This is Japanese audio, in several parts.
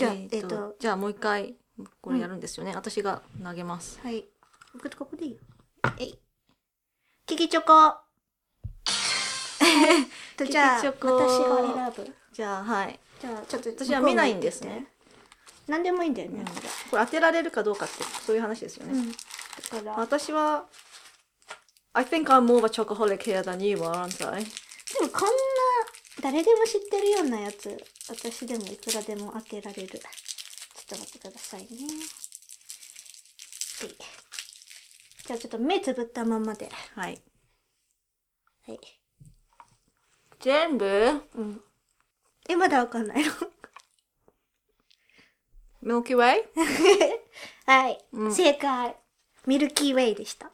じゃあえーとじゃあもう一回これやるんですよね、私が投げますはい。ここここでいいよ。えい。キキチョコ。とじゃあ、キキチョコ私が選ぶ。じゃあはいじゃあ、ちょっと私は見ないんですね。何でもいいんだよね。これ当てられるかどうかってそういう話ですよね、うん。だから、私は I think I'm more of a chocoholic here than you are, aren't I? でもこんな、誰でも知ってるようなやつ、私でもいくらでも当てられる。ちょっと待ってくださいね。はい。じゃあちょっと目つぶったままで。はいはい。全部？うん。え、まだわかんないの？ミルキーウェイはい、うん正解。ミルキーウェイでした。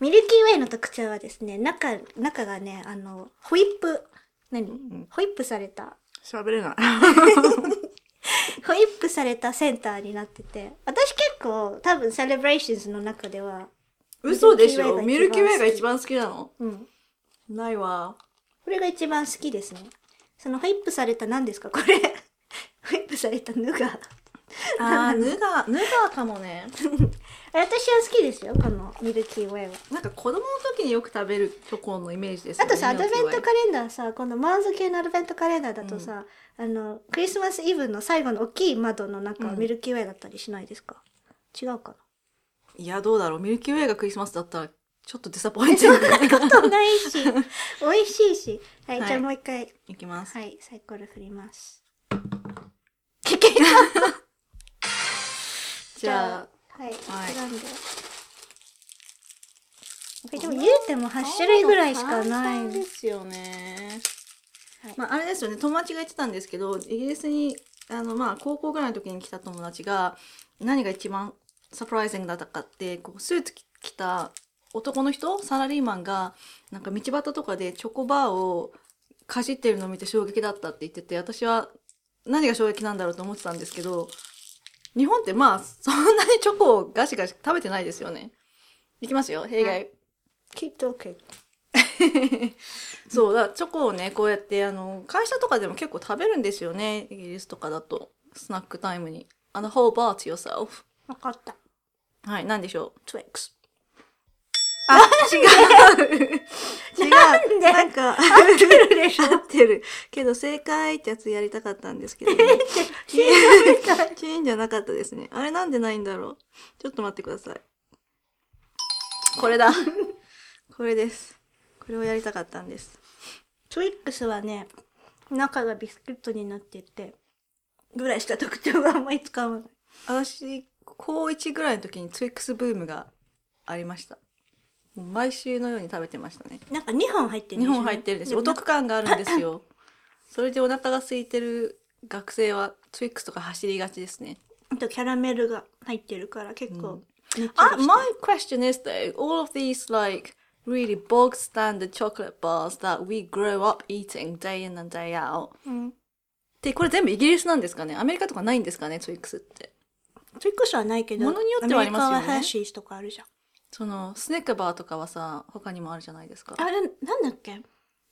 ミルキーウェイの特徴はですね、中、中がね、あの、ホイップ、何、ん。ホイップされた、喋れない。ホイップされたセンターになってて、私結構多分セレブレーションズの中では、嘘でしょ？ミミルルキーウェイが一番好きなの？うん。ないわ。これが一番好きですね。そのホイップされた何ですか？これ。ホイップされたヌガ。ー。あーヌガヌガーかもね 私は好きですよ、このミルキーウェイは。なんか子供の時によく食べるチョコのイメージですよねあとさ、アドベントカレンダーさ、このマーズ系のアドベントカレンダーだとさ、あの、クリスマスイブの最後の大きい窓の中はうん。ミルキーウェイだったりしないですか、違うかいやどうだろう。ミルキーウェイがクリスマスだったらちょっとディサポイントなことないし、美味しいし。はい、はい。じゃあもう一回、いきます。はい、サイコロ振ります。じゃあはい、はい。選んで。でも言うても8種類ぐらいしかない。ですよね。はい。まあ、あれですよね。友達が言ってたんですけどイギリスにあの、まあ、高校ぐらいの時に来た友達が何が一番サプライズングだったかってこうスーツ着た男の人サラリーマンがなんか道端とかでチョコバーをかじってるのを見て衝撃だったって言ってて私は何が衝撃なんだろうと思ってたんですけど日本ってまあそんなにチョコをガシガシ食べてないですよね。いきますよ。弊害。Keep talking. そうだ、チョコをね、こうやって、あの、会社とかでも結構食べるんですよね。イギリスとかだと。スナックタイムに。あの、whole bar to yourself. わかった。はい、なんでしょう？Twix。あ、違う違うなんで？なんか、合ってるでしょ？合ってる。けど、正解ってやつやりたかったんですけどね。チーンじゃなかったですね。あれなんでないんだろう？ちょっと待ってください。これだ。これです。これをやりたかったんです。Twix はね、中がビスケットになってて、ぐらいしか特徴があんまり使わない。私、高1ぐらいの時にツイックスブームがありました。毎週のように食べてましたね。なんか2本入ってるん2ですよね本入ってるんですよ。おも得感があるんですよ。それでお腹が空いてる学生はツイックスとか走りがちですね。あとキャラメルが入ってるから結構、ねっちりあ、して my question is though, all of these like really bog standard chocolate bars that we grow up eating day in and day out. うん。で、これ全部イギリスなんですかね？アメリカとかないんですかね？ツイックスって。Twix はないけど、ものによってはありますよねアメリカはハーシーズとかあるじゃん。その、スネックバーとかはさ、他にもあるじゃないですか。あれ、なんだっけ？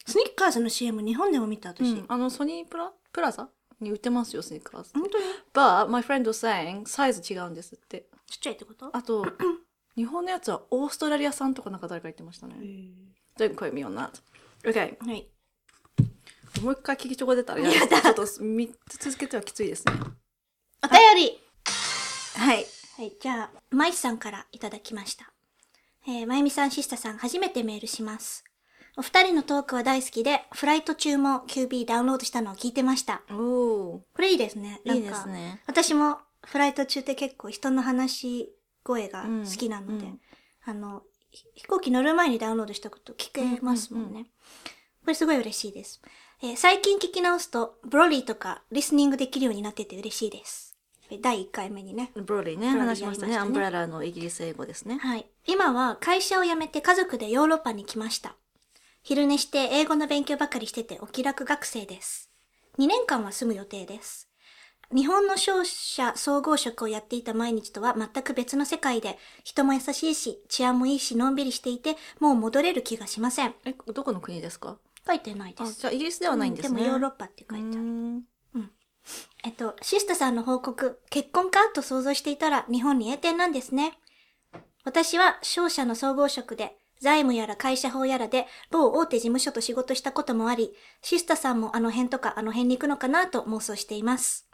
スニッカーズの CM 日本でも見た私。うん、あの、ソニープラ？プラザ？に売ってますよ、スニッカーズ。本当に？But, my friend was saying, サイズ違うんですって。ちっちゃいってこと？あと、日本のやつはオーストラリア産とかなんか誰か言ってましたね。Don't quote me on that. Okay. はい。もう一回聞きチョコ出たら嫌です。ちょっと3つ続けてはきついですね。お便りはい。はい、じゃあ、まいさんからいただきました。えー、まゆみさん、シスタさん、初めてメールします。お二人のトークは大好きで、フライト中も QB ダウンロードしたのを聞いてました。おー。これいいですね。いいですね。私もフライト中って結構人の話し声が好きなので、うんうんあの、ひ飛行機乗る前にダウンロードしたこと聞けますもんね。うんうこれすごい嬉しいです。えー最近聞き直すと、ブロリーとかリスニングできるようになってて嬉しいです。第1回目にね。ブロリーね、話しましたね。やりましたねアンブララのイギリス英語ですね。はい。今は会社を辞めて家族でヨーロッパに来ました。昼寝して英語の勉強ばかりしててお気楽学生です。2年間は住む予定です。日本の商社総合職をやっていた毎日とは全く別の世界で、人も優しいし、治安もいいし、のんびりしていて、もう戻れる気がしません。え、どこの国ですか？書いてないであ、す。じゃあイギリスではないんですね。でもヨーロッパって書いてある。うーんえっと、シスタさんの報告、結婚か？と想像していたら日本に栄転なんですね。私は商社の総合職で、財務やら会社法やらで某大手事務所と仕事したこともあり、シスタさんもあの辺とかあの辺に行くのかなと妄想しています。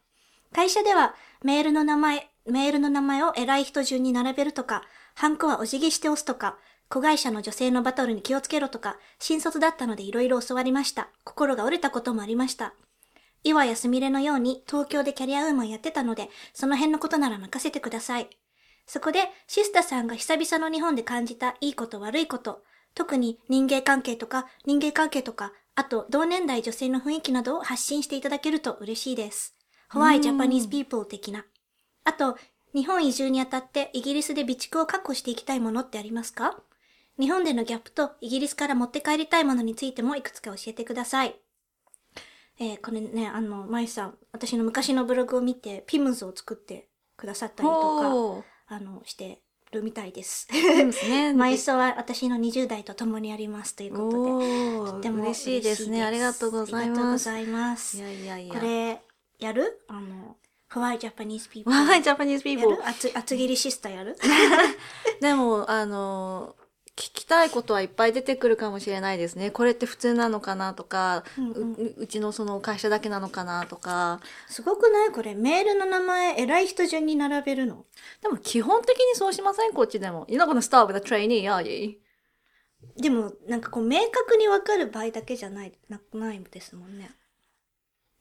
会社ではメールの名前、メールの名前を偉い人順に並べるとか、ハンコはお辞儀して押すとか、子会社の女性のバトルに気をつけろとか、新卒だったので色々教わりました。心が折れたこともありました。岩やすみれのように東京でキャリアウーマンやってたので、その辺のことなら任せてください。そこで、シスタさんが久々の日本で感じたいいこと悪いこと、特に人間関係とか人間関係とか、あと同年代女性の雰囲気などを発信していただけると嬉しいです。Why Japanese people 的な。あと、日本移住にあたってイギリスで備蓄を確保していきたいものってありますか？日本でのギャップとイギリスから持って帰りたいものについてもいくつか教えてください。えーこれね、あの、まゆさん、私の昔のブログを見て、ピムズを作ってくださったりとか、あの、してるみたいです。ですね。マイソは私の20代と共にありますということで。とっても嬉しいですね。ありがとうございありがとうごます。ざいますい。やいやいや。これ、やる？あの、people? Why, Japanese people やる？厚厚切りシスターやる？でも、あの、聞きたいことはいっぱい出てくるかもしれないですね。これって普通なのかなとか、うんうんううちのその会社だけなのかなとか。すごくないこれ、メールの名前、偉い人順に並べるの？でも基本的にそうしません？こっちでも。You're not gonna start with a trainee, are you? でも、なんかこう、明確にわかる場合だけじゃない、なないですもんね。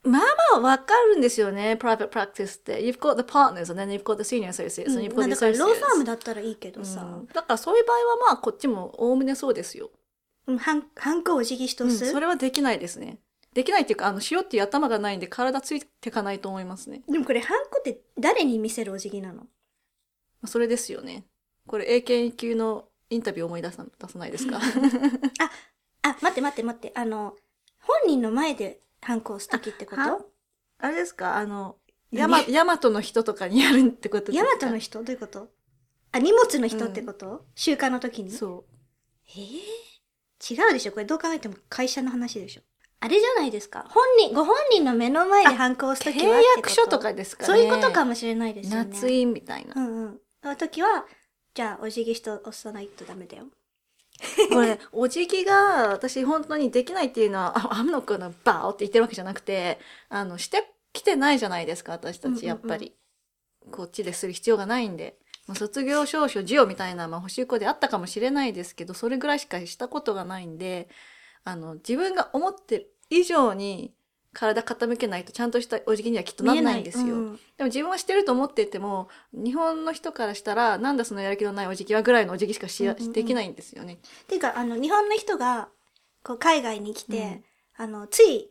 まあまあわかるんですよね。private practice って。You've got the partners and then you've got the senior associates うん and you've ま got あ the だから、associates. ローファームだったらいいけどさ、うんだからそういう場合はまあこっちもおおむねそうですよ。うん、はん、ハンコをお辞儀しとうん、す、それはできないですね。できないっていうか、あの、しようっていう頭がないんで体ついていかないと思いますね。でもこれ、ハンコって誰に見せるお辞儀なの？まあそれですよね。これ英検級のインタビュー思い出さ出さないですか？あ、待って待って待って。あの、本人の前でハンコを押すときってこは？とあれですか？あの、何ヤマ、ヤマトの人とかにやるってことですヤかマトの人？どういうこと？あ、荷物の人ってこと、習慣の時に？そえー、違うでしょ？これどう考えても会社の話でしょ。あれじゃないですか。本人、ご本人の目の前でハンコを押すう。と契きはってこと？約書とかですかね。そういうことかもしれないですよね。夏印みたいな。う。んうん。その時は、じゃあ、お辞儀して押さないとダメだよ。これ、お辞儀が私本当にできないっていうのは、あ、アムノ君のバーって言ってるわけじゃなくて、あの、してきてないじゃないですか、私たうんうんうんち、やっぱり。こっちでする必要がないんで。まあ卒業証書授与みたいな、まあ、補習校であったかもしれないですけど、それぐらいしかしたことがないんで、あの、自分が思ってる以上に体傾けないとちゃんとしたお辞儀にはきっとならないんですよ。うんでも自分はしてると思っていても、日本の人からしたら、なんだそのやる気のないお辞儀はぐらいのお辞儀しかしや、うんうんうんできないんですよね。ていうか、あの、日本の人が、こう、海外に来て、うんあの、つい、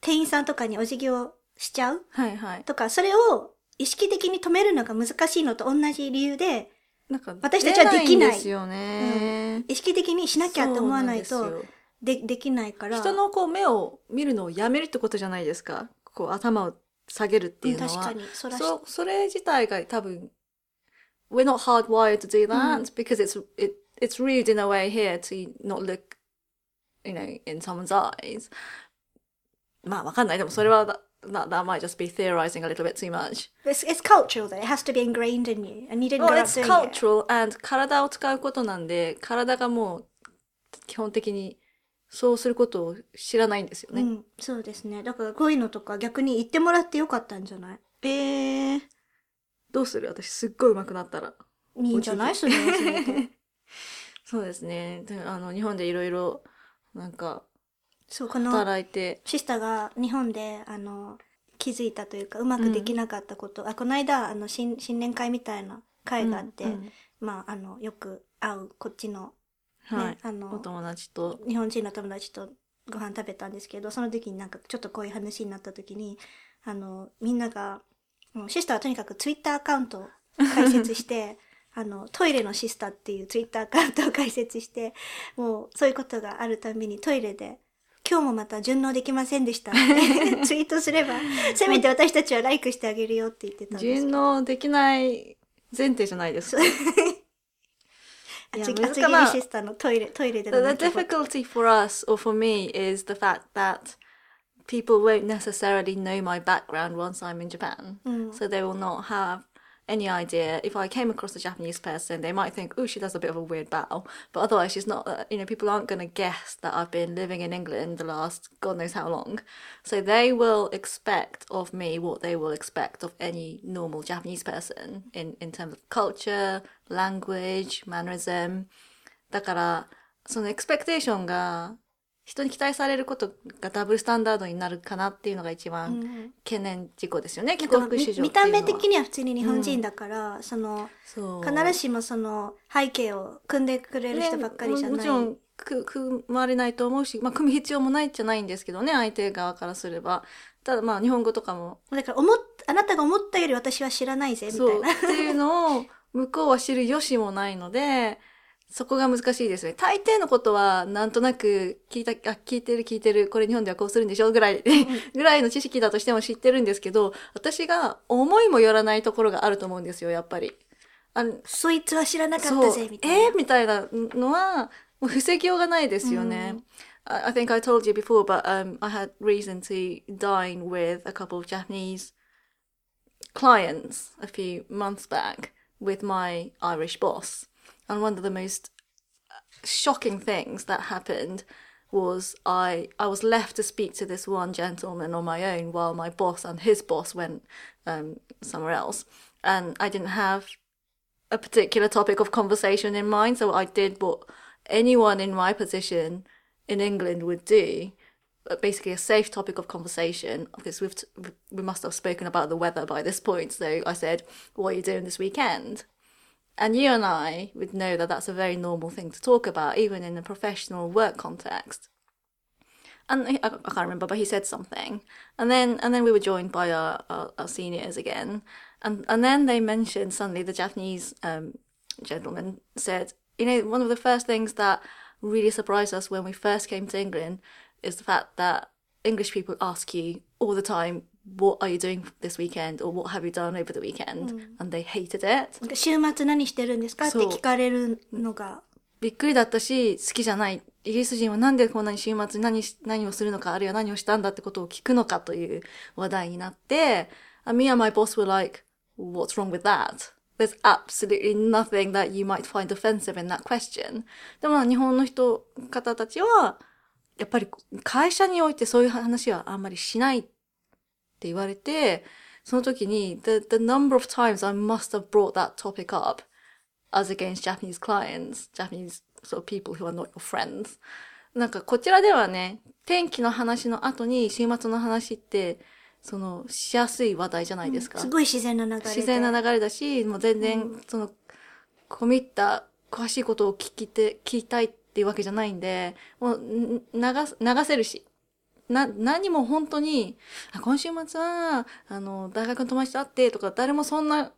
店員さんとかにお辞儀をしちゃう？はいはい。とか、それを意識的に止めるのが難しいのと同じ理由で、なんか、私たちはできないですよね。意識的にしなきゃって思わないとででできないから。人のこう目を見るのをやめるってことじゃないですか。こう頭を下げるっていうのは。うん確かに。そらしそう、それ自体が多分、we're not hardwired to do that、うん because it's, it, it's rude in a way here to not look, you know, in someone's eyes. まあわかんない。でもそれは、that, that, might just be theorizing a little bit too much. It's, it's cultural that it has to be ingrained in you. And you didn't Well, grow up it's doing it. cultural and 体を使うことなんで、体がもう基本的にそうすることを知らないんですよね。うん、そうですね。だからこういうのとか逆に言ってもらってよかったんじゃない？えー、どうする？私すっごい上手くなったら。いいんじゃない？それは そうですね。であの、日本でいろいろ、なんか、そう、この働いて、シスターが日本で、あの、気づいたというか、うまくできなかったこと、あ、この間、あの、新、新年会みたいな会があって、うんうん。まあ、あの、よく会う、こっちの、ね、はい。あのお、友達と、日本人の友達とご飯食べたんですけど、その時になんかちょっとこういう話になった時に、あの、みんなが、もうシスターはとにかくツイッターアカウントを開設して、あの、トイレのシスターっていうツイッターアカウントを開設して、もうそういうことがあるたびにトイレで、今日もまた順応できませんでしたって ツイートすれば、せめて私たちはライクしてあげるよって言ってたんです順応できない前提じゃないですか。いや厚難しいまあ切りシスターのトイレ、トイレで The, の the 泣き言 difficulty for us or for me is the fact that people won't necessarily know my background once I'm in Japan. Mm. So they will not have any idea. If I came across a Japanese person, they might think, oh, she does a bit of a weird bow. But otherwise, she's not, uh, you know, people aren't going to guess that I've been living in England the last God knows how long. So they will expect of me what they will expect of any normal Japanese person in, in terms of culture, language, mannerism. だから、そのエクスペクテーションが 人に期待されることがダブルスタンダードになるかなっていうのが一番懸念事項ですよね、帰なんか国子女見っていうのは。見た目的には普通に日本人だから、そのそう。必ずしもその背景を組んでくれる人ばっかりじゃない、ねもちろんく組まれないと思うし、まあ、組む必要もないじゃないんですけどね相手側からすれば。ただまあ日本語とかも。だから思っあなたが思ったより私は知らないぜみたいな。っていうのを向こうは知る由もないのでそこが難しいですね大抵のことはなんとなく聞いたあ聞いてる聞いてるこれ日本ではこうするんでしょぐらい ぐらいの知識だとしても知ってるんですけど私が思いもよらないところがあると思うんですよやっぱり。あのそいつは知らなかったぜみたいな、え？ーみたいなのはもう防ぎようがないですよね。I I think I told you before, but um, I had reason to dine with a couple of Japanese clients a few months back with my Irish boss. And one of the most shocking things that happened was I I was left to speak to this one gentleman on my own while my boss and his boss went um, somewhere else, and I didn't have a particular topic of conversation in mind, so I did what anyone in my position in England would do. But basically, a safe topic of conversation because we've t- we must have spoken about the weather by this point. So I said, "What are you doing this weekend?" And you and I would know that that's a very normal thing to talk about, even in a professional work context. And he, I, can't remember, but he said something, and then and then we were joined by our, our, our seniors again, and and then they mentioned suddenly the Japanese um, gentleman said, you know, one of the first things that really surprised us when we first came to England is the fact that English people ask you all the time, "What are you doing this weekend?" or "What have you done over the weekend?" and they hated it. 週末何してるんですかって聞かれるのがびっくりだったし、好きじゃない。イギリス人はなんでこんなに週末何し、何をするのか、あるいは何をしたんだってことを聞くのかという話題になって、and me and my boss were like, what's wrong with that? There's absolutely nothing that you might find offensive in that question. でも日本の人、方たちは、やっぱり会社においてそういう話はあんまりしないって言われて、その時に、the, the number of times I must have brought that topic up as against Japanese clients, Japanese of people who are not your friends. なんかこちらではね、天気の話の後に週末の話って、その、しやすい話題じゃないですか。すごい自然な流れで自然な流れだし、もう全然、その、込み入った詳しいことを聞きて、聞きたいっていうわけじゃないんで、もう、ん流す、流せるし。な、何も本当に、あ今週末は、あの、大学の友達と会ってとか、誰もそんな、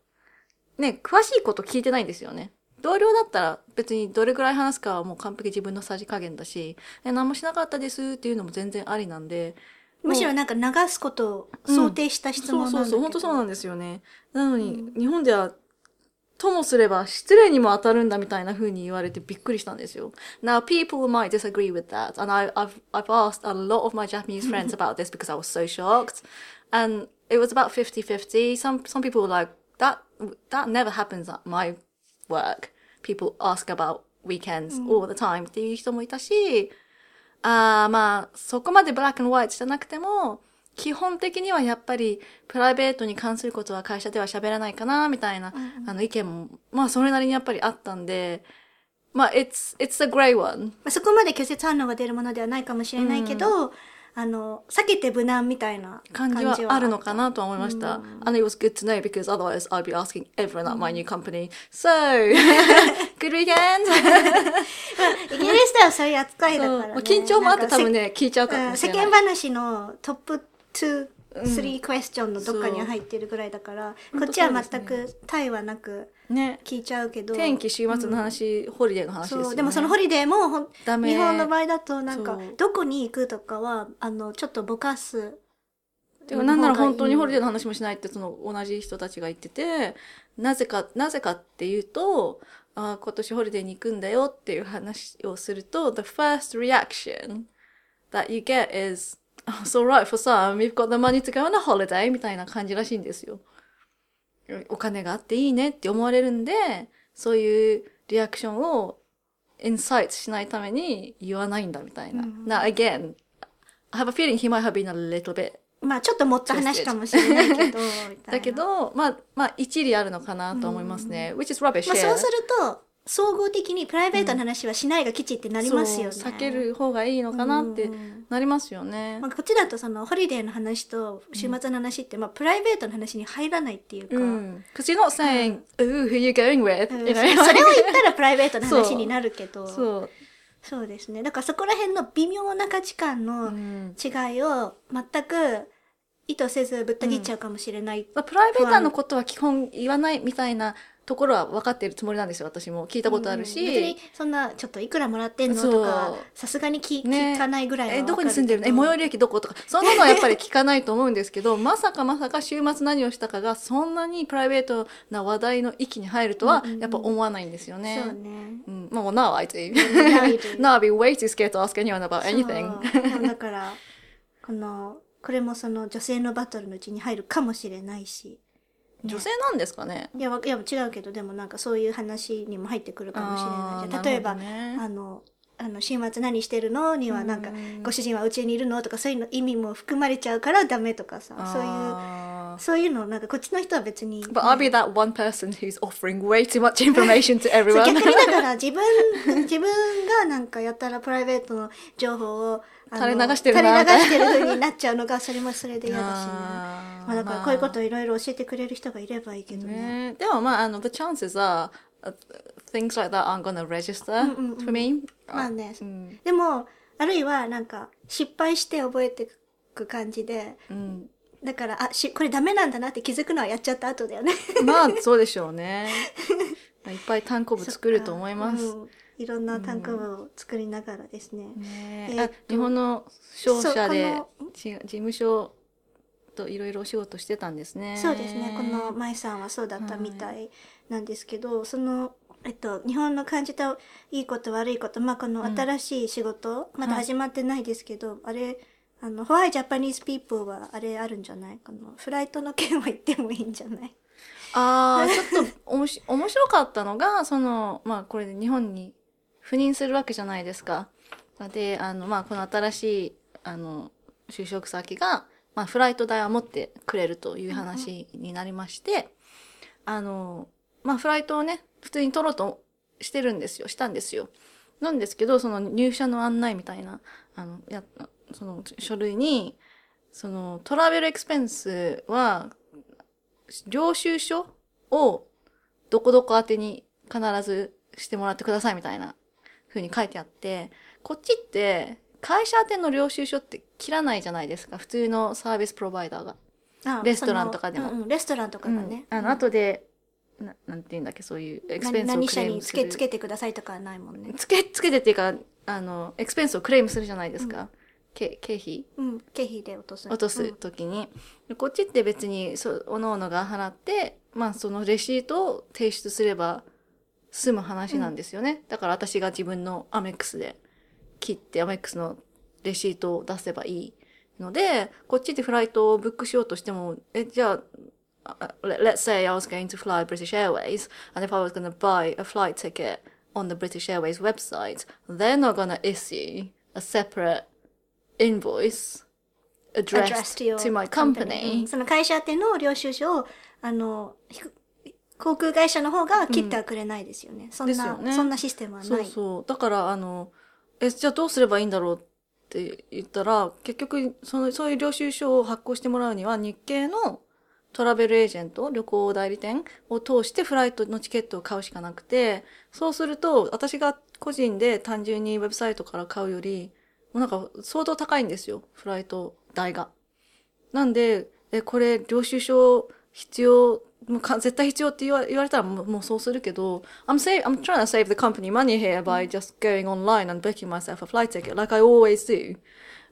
ね、詳しいこと聞いてないんですよね。同僚だったら別にどれくらい話すかはもう完璧自分のさじ加減だし、え、何もしなかったですっていうのも全然ありなんで、むしろなんか流すことを想定した質問なんだけど、そうそうそう、本当そうなんですよね。なのに、日本では、ともすれば失礼にも当たるんだみたいな風に言われてびっくりしたんですよ。Now, people might disagree with that. And I, I've, I've asked a lot of my Japanese friends about this because I was so shocked. And it was about 50-50. Some, some people were like, that, that never happens at my work. People ask about weekends all the time っていう人もいたし、ああ、まあ、そこまでブラック and ホワイトじゃなくても、基本的にはやっぱりプライベートに関することは会社では喋らないかな、みたいな、あの意見も、まあそれなりにやっぱりあったんで、まあ、it's, it's a grey one. まあ、そこまで拒絶反応が出るものではないかもしれないけど、あの、避けて無難みたいな感感じはあるのかなとは思いました。And it was good to know because otherwise I'd be asking everyone at my new company, so, good weekend! イギリスではそういう扱いだから、ね。緊張もあって多分ね、聞いちゃうかうん世もしれない。間話のトップ2、3クエスチョンのどっかに入ってるぐらいだから、こっちは全く他意はなくね。聞いちゃうけど。天気、週末の話、ホリデーの話ですよね。そう。でもそのホリデーもほん日本の場合だとなんかどこに行くとかはあのちょっとぼかすてかなんなら本当にホリデーの話もしないってその同じ人たちが言ってて、なぜか、なぜかっていうと、あ今年ホリデーに行くんだよっていう話をすると、the first reaction that you get is, it's alright for some, we've got the money to go on a holiday みたいな感じらしいんですよ。お金があっていいねって思われるんで、そういうリアクションを incite しないために言わないんだみたいな。Now again, I have a feeling he might have been a little bit まあちょっと持った話かもしれないけど、だけ、ど、まあ、まあ、一理あるのかなと思いますね。which is rubbish. まあ.そうすると、総合的にプライベートな話はしないが基地ってなりますよね。避ける方がいいのかなってうんなりますよねまあ、。こっちだとそのホリデーの話と週末の話って、まあプライベートの話に入らないっていうか、うん。Because you're not saying, ooh, who you going with? うん you それを言ったらプライベートな話になるけど、そうそう。ですね。だからそこら辺の微妙な価値観のうん違いを全く意図せずぶった切っちゃうかもしれない。まあプライベートのことは基本言わないみたいなところは分かっているつもりなんですよ、私も。聞いたことあるし。うん別にそんなちょっといくらもらってんのとかさすがに聞,、ね聞かないぐらいはえ、どこに住んでるの？え、最寄り駅どことか。そんなのはやっぱり聞かないと思うんですけど、まさかまさか週末何をしたかが、そんなにプライベートな話題の域に入るとはうんうんう、んやっぱ思わないんですよね。そうね。うん。まあ、well, now I do. Now I'd be way too scared to ask anyone about anything. だから、この、これもその女性のバトルのうちに入るかもしれないし。ね女性なんですかね？いや、わいや違うけど、でもなんかそういう話にも入ってくるかもしれないじゃん。例えば、ねあの、あの、週末何してるの？にはなんかうん、ご主人はうちにいるの？とか、そういうの意味も含まれちゃうからダメとかさ、そういう、そういうの、なんかこっちの人は別に。But I'll be that one person who's offering way too much information to everyone. 逆にだから 自分、自分がなんかやったらプライベートの情報を垂れ流してるな垂れ流してる風になっちゃうのが、それもそれで嫌だしね。まあだからこういうことをいろいろ教えてくれる人がいればいいけどね。ねでもまあ、あの、the chances are, uh, things like that aren't gonna register うんうんうん for me. まあねうん。でも、あるいはなんか失敗して覚えていく感じで、うん。だから、あ、し、これダメなんだなって気づくのはやっちゃった後だよね。まあ、そうでしょうね。いっぱい単行部作ると思います。うんいろんな単行部を作りながらですね。ねえー日本の商社で事務所といろいろお仕事してたんですね。そうですね。この舞さんはそうだったみたいなんですけど、その、えっと、日本の感じたいいこと悪いこと、まあ、この新しい仕事、まだ始まってないですけど、あれ、あの、Why Japanese People はあれあるんじゃない？かな。フライトの件は言ってもいいんじゃない？ああ、ちょっとおもし 面白かったのが、その、まあこれで日本に赴任するわけじゃないですか。で、あの、まあこの新しい、あの、就職先が、まあフライト代は持ってくれるという話になりまして、あの、まあフライトをね、普通に取ろうとしてるんですよ、したんですよ。なんですけど、その入社の案内みたいな、あの、や、その書類に、そのトラベルエクスペンスは、領収書をどこどこ宛てに必ずしてもらってくださいみたいな風に書いてあって、こっちって会社宛ての領収書って切らないじゃないですか。普通のサービスプロバイダーが。あレストランとかでもうんうんレストランとかがね。あの、後で、ななんて言うんだっけ、そういうエクスペンスをク何何社レームする。につけ、つけてくださいとかはないもんね。つけ、つけてっていうか、あの、エクスペンスをクレームするじゃないですか。け経費？うん。経費で落とす。落とすうんときに、でこっちって別にそおのおのが払ってまあそのレシートを提出すれば済む話なんですよね、だから私が自分のアメックスで切ってアメックスのレシートを出せばいいのでこっちでフライトをブックしようとしてもえじゃああ let- let's say I was going to fly British Airways and if I was going to buy a flight ticket on the British Airways website they're not going to issue a separate invoice addressed to my う company んその会社宛ての領収書を、あの、航空会社の方が切ってはくれないですよね。そんな、ですよねそんなシステムはない。そうそうだからあのえじゃあどうすればいいんだろうって言ったら結局そのそういう領収書を発行してもらうには日系のトラベルエージェント旅行代理店を通してフライトのチケットを買うしかなくてそうすると私が個人で単純にウェブサイトから買うよりもうなんか相当高いんですよフライト代が。なんで、え、これ、領収書必要、もうか絶対必要って言わ言われたらもうもうそうするけど、I'm, save, I'm trying to save the company money here by just going online and booking myself a flight ticket like I always do.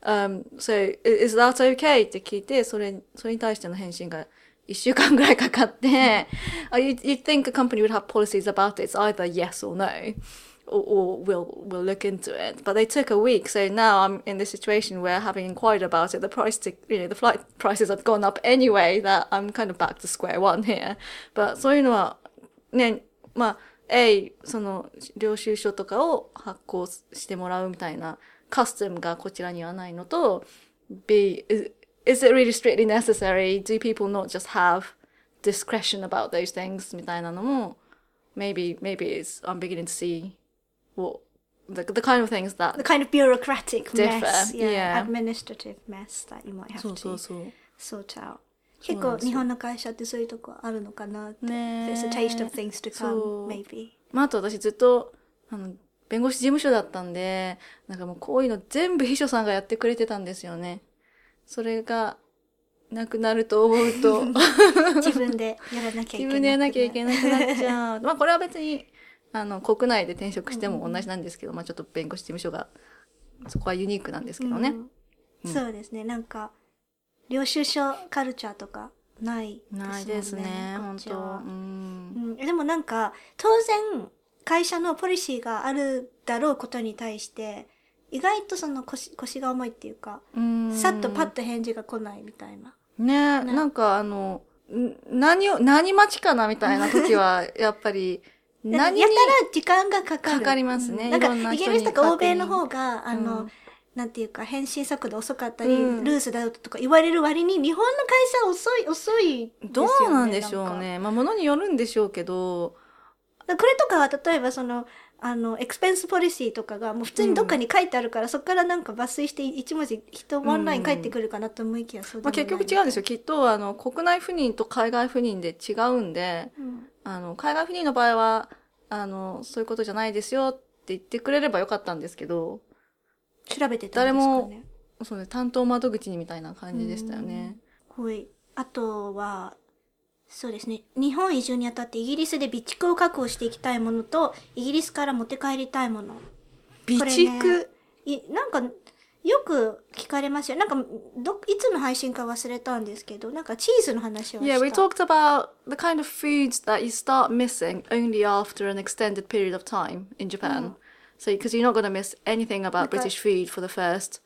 Um, so, is that okay? って聞いて、それ、それに対しての返信が一週間ぐらいかかって、uh, you, you'd think a company would have policies about it. It's either yes or no. or, or we'll we'll look into it. But they took a week, so now I'm in this situation where having inquired about it, the price to you know the flight prices have gone up anyway. That I'm kind of back to square one here. But そういうのはねまあ A その領収書とかを発行してもらうみたいなカスタムがこちらにはないのと B is, is it really strictly necessary? Do people not just have discretion about those things みたいなのも maybe maybe it's I'm beginning to see what the, the kind of things that The kind of bureaucratic Differ, mess, yeah, yeah. administrative mess that you might have そうそう to そう sort out. 結構日本の会社ってそういうとこあるのかなって。ね There's a taste of things to そ come, う maybe. まあ、あと私ずっと、あの、弁護士事務所だったんで、なんかもうこういうの全部秘書さんがやってくれてたんですよね。それが、なくなると思うと、自分でやらなきゃいけない。自分でやらなきゃいけなくなっちゃう。まあこれは別に、あの、国内で転職しても同じなんですけど、まあちょっと弁護士事務所が、そこはユニークなんですけどね。うんそうですね。なんか、領収書カルチャーとかないですね。ないですね、こ本当うん。うん、でもなんか、当然、会社のポリシーがあるだろうことに対して、意外とその腰腰が重いっていうか、うんさっとパッと返事が来ないみたいな。ねねなんかあの、ん何を、何待ちかなみたいな時は、やっぱり、何にやたら時間がかかる。かかりますね。うん。なんかイギリスとか欧米の方が、あの、うん。なんていうか、返信速度遅かったり、うん。ルーズだよとか言われる割に、日本の会社は遅い、遅いですよね。どうなんでしょうね。まあ、ものによるんでしょうけど、これとかは例えばその、あの、エクスペンスポリシーとかがもう普通にどっかに書いてあるから、そこからなんか抜粋して一文字、人ワンライン返ってくるかなと思いきや、そうでまあ、もない。結局違うんですよ。きっと、あの、国内赴任と海外赴任で違うんで、うんあの、海外赴任の場合は、あの、そういうことじゃないですよって言ってくれればよかったんですけど、調べてたんですかね？そうね、担当窓口にみたいな感じでしたよね。はい。あとは、そうですね。日本移住にあたってイギリスで備蓄を確保していきたいものと、イギリスから持って帰りたいもの。備蓄、ねいなんか、よく聞かれますよ。なんか、ど、いつの配信か忘れたんですけど、なんかチーズの話をした。Yeah, we talked about the kind of foods that you start missing only after an extended period of time in Japan. So, because you're not going to miss anything about. British food for the first.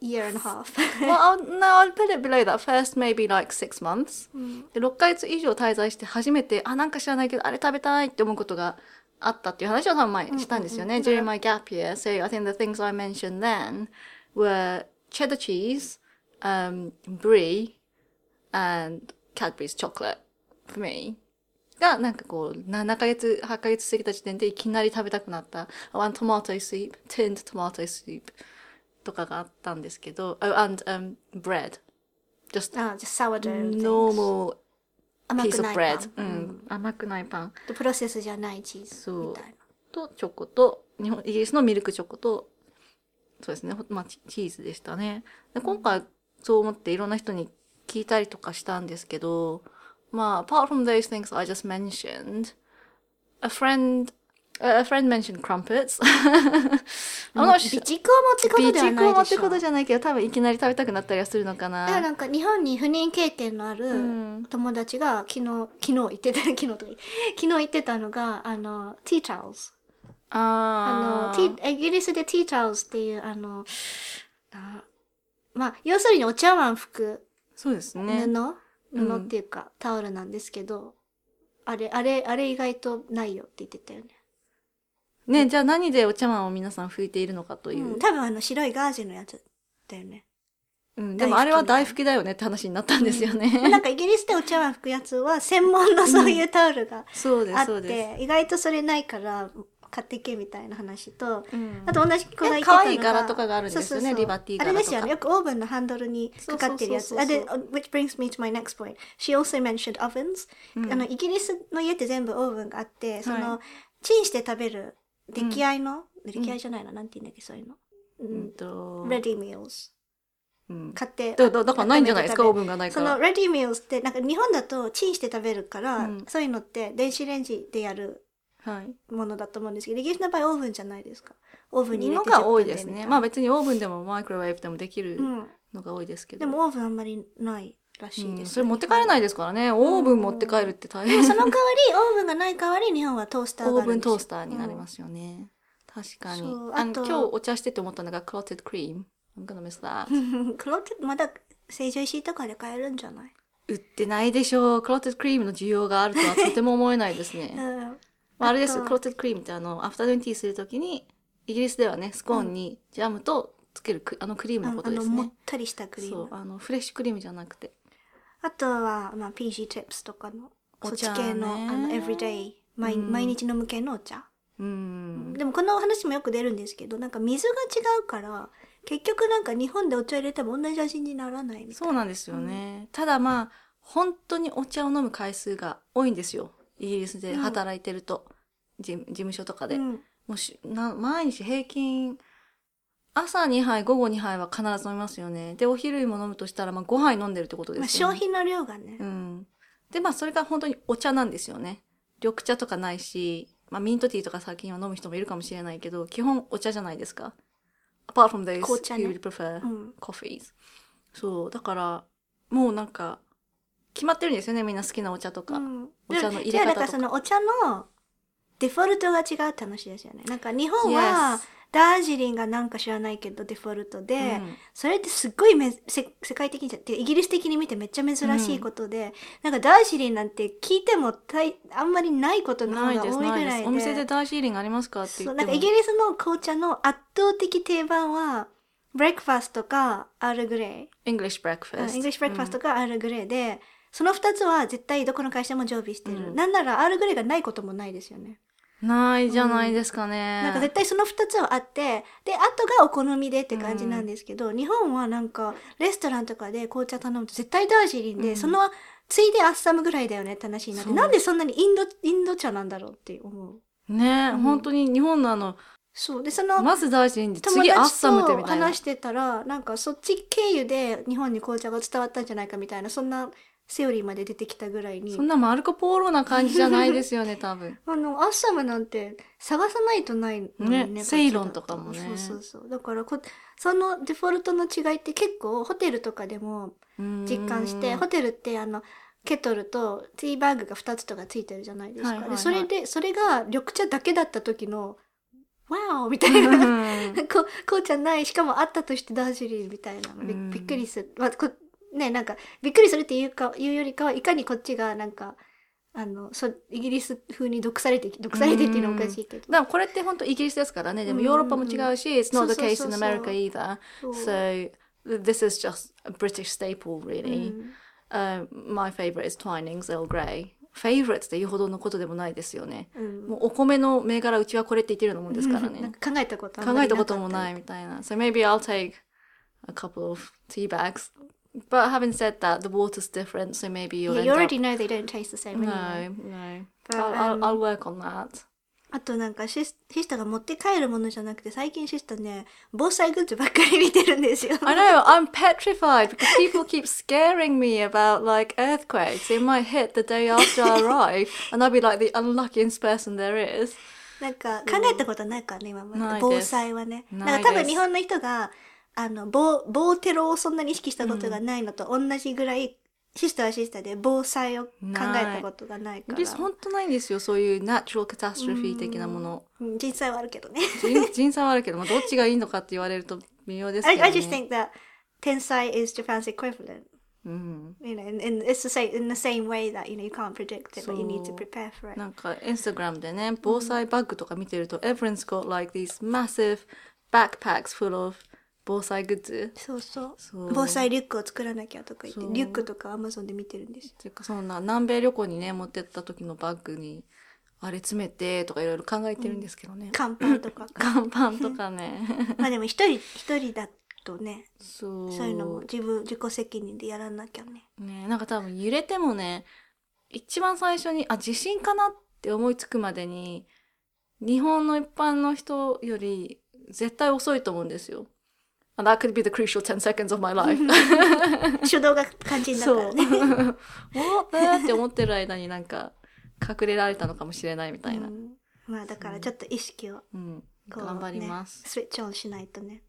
year and a half. well, I'll, no, I'll put it below that. First, maybe like six months. で6ヶ月以上滞在して初めて、あ、なんか知らないけど、あれ食べたいって思うことがあったっていう話を多分前にしたんですよね。during my gap year. So, I think the things I mentioned then were cheddar cheese, um, brie, and Cadbury's chocolate for me. が、なんかこう、7ヶ月、8ヶ月過ぎた時点でいきなり食べたくなった。one tomato soup, tinned tomato soup とかがあったんですけど、oh, and, um, bread. just あ、just sourdough. normal 甘 piece く of bread. うん。甘くないパン。でプロセスじゃないチーズそうみたいな。と、チョコと、日本、イギリスのミルクチョコと、そうですね。ほまあ、チチーズでしたね。で今回、そう思っていろんな人に聞いたりとかしたんですけど、まあ、apart from those things I just mentioned, a friend, a friend mentioned crumpets. I'm 備 not 蓄.を持ってことないでしょ。を持ってことじゃないけど、多分いきなり食べたくなったりはするのかな。だからなんか日本に不妊経験のあるん友達が昨日、昨日言ってた、昨日と昨日言ってたのが、あの、ティータオルズ。ああの、ティイギリスでティータオルズっていう、あの、あまあ、要するにお茶碗拭くそうです布、ね。布っていうか、タオルなんですけど、あれ、あれ、あれ意外とないよって言ってたよね。ね、じゃあ何でお茶碗を皆さん拭いているのかという。うん、多分あの白いガーゼのやつだよね。うん、でもあれは大拭きだよねって話になったんですよね。なんかイギリスでお茶碗拭くやつは専門のそういうタオルがそうです、あっそうでて、意外とそれないから買ってけみたいな話と、す。うんあと同じ子が可愛い柄とかがあるんですよねリバティ柄とかあれですよね。よくオーブンのハンドルにかかってるやつ。あで、which brings me to my next point. She also mentioned ovens. あの、イギリスの家って全部オーブンがあって、その、はチンして食べる出来合いの、出来合いじゃないの、なんて言うんだっけ、そういうの。ううんん。と、ready meals. うん買って。だだだからないんじゃない？ですか、オーブンがないそのから。ready meals って、なんか日本だとチンして食べるから、うんそういうのって電子レンジでやるはい。ものだと思うんですけど、イギリスの場合オーブンじゃないですか。オーブンに入れてのが多いですね。10分みたいなまあ別にオーブンでもマイクロウェーブでもできるうん。のが多いですけど。でもオーブンあんまりないらしいうんです、それ持って帰れないですからね。オーブン持って帰るって大変。でもその代わり、オーブンがない代わり、日本はトースターがあオーブントースターになりますよね。確かに。あの今日お茶してて思ったのが、クロテッドクリーム。I'm gonna miss that. クローテまだ成城石井とかで買えるんじゃない？売ってないでしょう。クロテッドクリームの需要があるとはとても思えないですね。うん。まあ、あれですクロテッドクリームってあの、アフタヌーンティーするときに、イギリスではね、スコーンにジャムとつけるク、あのクリームのことですね。もったりしたクリームそう、。あの、フレッシュクリームじゃなくて。あとは、まあ、PG チップスとかの、お茶ね系の、あの、everyday、毎うん毎日飲む系のお茶。うん。でもこの話もよく出るんですけど、なんか水が違うから、結局なんか日本でお茶入れても同じ味にならないみたいそうなんですよね。ただまあ、本当にお茶を飲む回数が多いんですよ。イギリスで働いてると。事務事務所とかで。な。うもん。うしな毎日平均、朝2杯、午後2杯は必ず飲みますよね。で、お昼も飲むとしたら、まあ5杯飲んでるってことでまあ、すよね。消費の量がねう。ん。で、まあそれが本当にお茶なんですよね。緑茶とかないし、まあミントティーとか最近は飲む人もいるかもしれないけど、基本お茶じゃないですか。apart from 茶ね who would prefer うん coffees. そう、だから、もうなんか、決まってるんですよね、みんな好きなお茶とか。うんお茶の入れ方とかじゃあだからそのお茶のデフォルトが違うって話ですよね。なんか日本はダージリンがなんか知らないけどデフォルトで、うんそれってすっごいめせ世界的にじゃってイギリス的に見てめっちゃ珍しいことで、なんかダージリンなんて聞いてもたいあんまりないことの方が。多いぐらいで。お店でダージーリングありますかって言っても。なんかイギリスの紅茶の圧倒的定番はブレックファストかアールグレイ。English イ breakfast。 English breakfastかアールグレイで、その二つは絶対どこの会社も常備してる。うんなんならアールグレイがないこともないですよね。ないじゃないですかね。なんか絶対その二つはあって、で、あとがお好みでって感じなんですけど、日本はなんかレストランとかで紅茶頼むと絶対ダージリンで、うんそのついでアッサムぐらいだよねって話になって、なんでそんなにインド、インド茶なんだろうって思う。ね、うん本当に日本のあの、そう。で、その、まずダージリンで友次アッ達サムってとみたいな話。してたら、なんかそっち経由で日本に紅茶が伝わったんじゃないかみたいな、そんなセオリーまで出てきたぐらいにそ。んなマルコ・ポーロな感じじゃないですよね、多分。あの、アッサムなんて探さないとないのにね。ねセイロンとかもねそうそうそう。だからこ、そのデフォルトの違いって結構ホテルとかでも実感して、うんホテルってあの、ケトルとティーバッグが2つとかついてるじゃないですか。はいはいはいでそれで、それが緑茶だけだった時の、ワオみたいな。こ紅茶ないしかもあったとしてダージリンみたいなのび,、うんびっくりする、まあ、こねなんかびっくりするっていうかいうよりかはいかにこっちがなんかあのそイギリス風に毒されて毒されてっていうのはおかしいけど、でもこれって本当イギリスですからね。でもうんヨーロッパも違うし、It's not the case in America either. So this is just a British staple う really. ん Uh, my favorite is Twinings Earl Grey. Favorite っていうほどのことでもないですよね。うんもうお米の銘柄うちはこれって言ってるようなもんですから なんね。か考えたこと考えたこともかないみたいな。So maybe I'll take a couple of tea bags. But having said that, the water's different, so maybe you'll Yeah, end you up... already know they don't taste the same No, anyway. no. But, I'll, I'll, um, I'll work on that. あとなんかシスシスタが持って帰るものじゃなくて最近シスタね防災グッズばっかり見てるんですよ I know, I'm petrified because people keep scaring me about like earthquakes. It might hit the day after I arrive, and I'll be like the unluckiest person there is. なんか考えたことないからね今まないでです防災はねないですなんか多分日本の人が あの防防テロをそんなに意識したことがないのと同じぐらい、シスタはシスタで防災を考えたことがないから本当ないんですよ、そういう natural catastrophe 的なもの。うん実際はあるけどね人人災はあるけど、まあ、どっちがいいのかって言われると微妙です I, けど、I ね。just think that 天才 is Japan's equivalent うん。you know, and, and it's the same in the same way that you know you can't predict it, but you need to prepare for it. なんか、インスタグラムでね、防災バッグとか見てると、everyone's got like these massive backpacks full of 防災グッズ？そうそうそう防災リュックを作らなきゃとか言ってリュックとかアマゾンで見てるんですよ。ていうか、そんな南米旅行にね、持ってった時のバッグに、あれ詰めてとかいろいろ考えてるんですけどね。乾パンとか。乾パンとかね。まあでも一人一人だとね、そう。そういうのも自分自己責任でやらなきゃね。ねなんか多分揺れてもね、一番最初に、あ、地震かなって思いつくまでに、日本の一般の人より絶対遅いと思うんですよ。And that could be the crucial 10 seconds of my life. 手動が肝心だかそう。らね。What the? って思ってる間になんか隠れられたのかもしれないみたいな。うんまあだからちょっと意識をうん。頑張ります。ね、スイッチオンしないとね。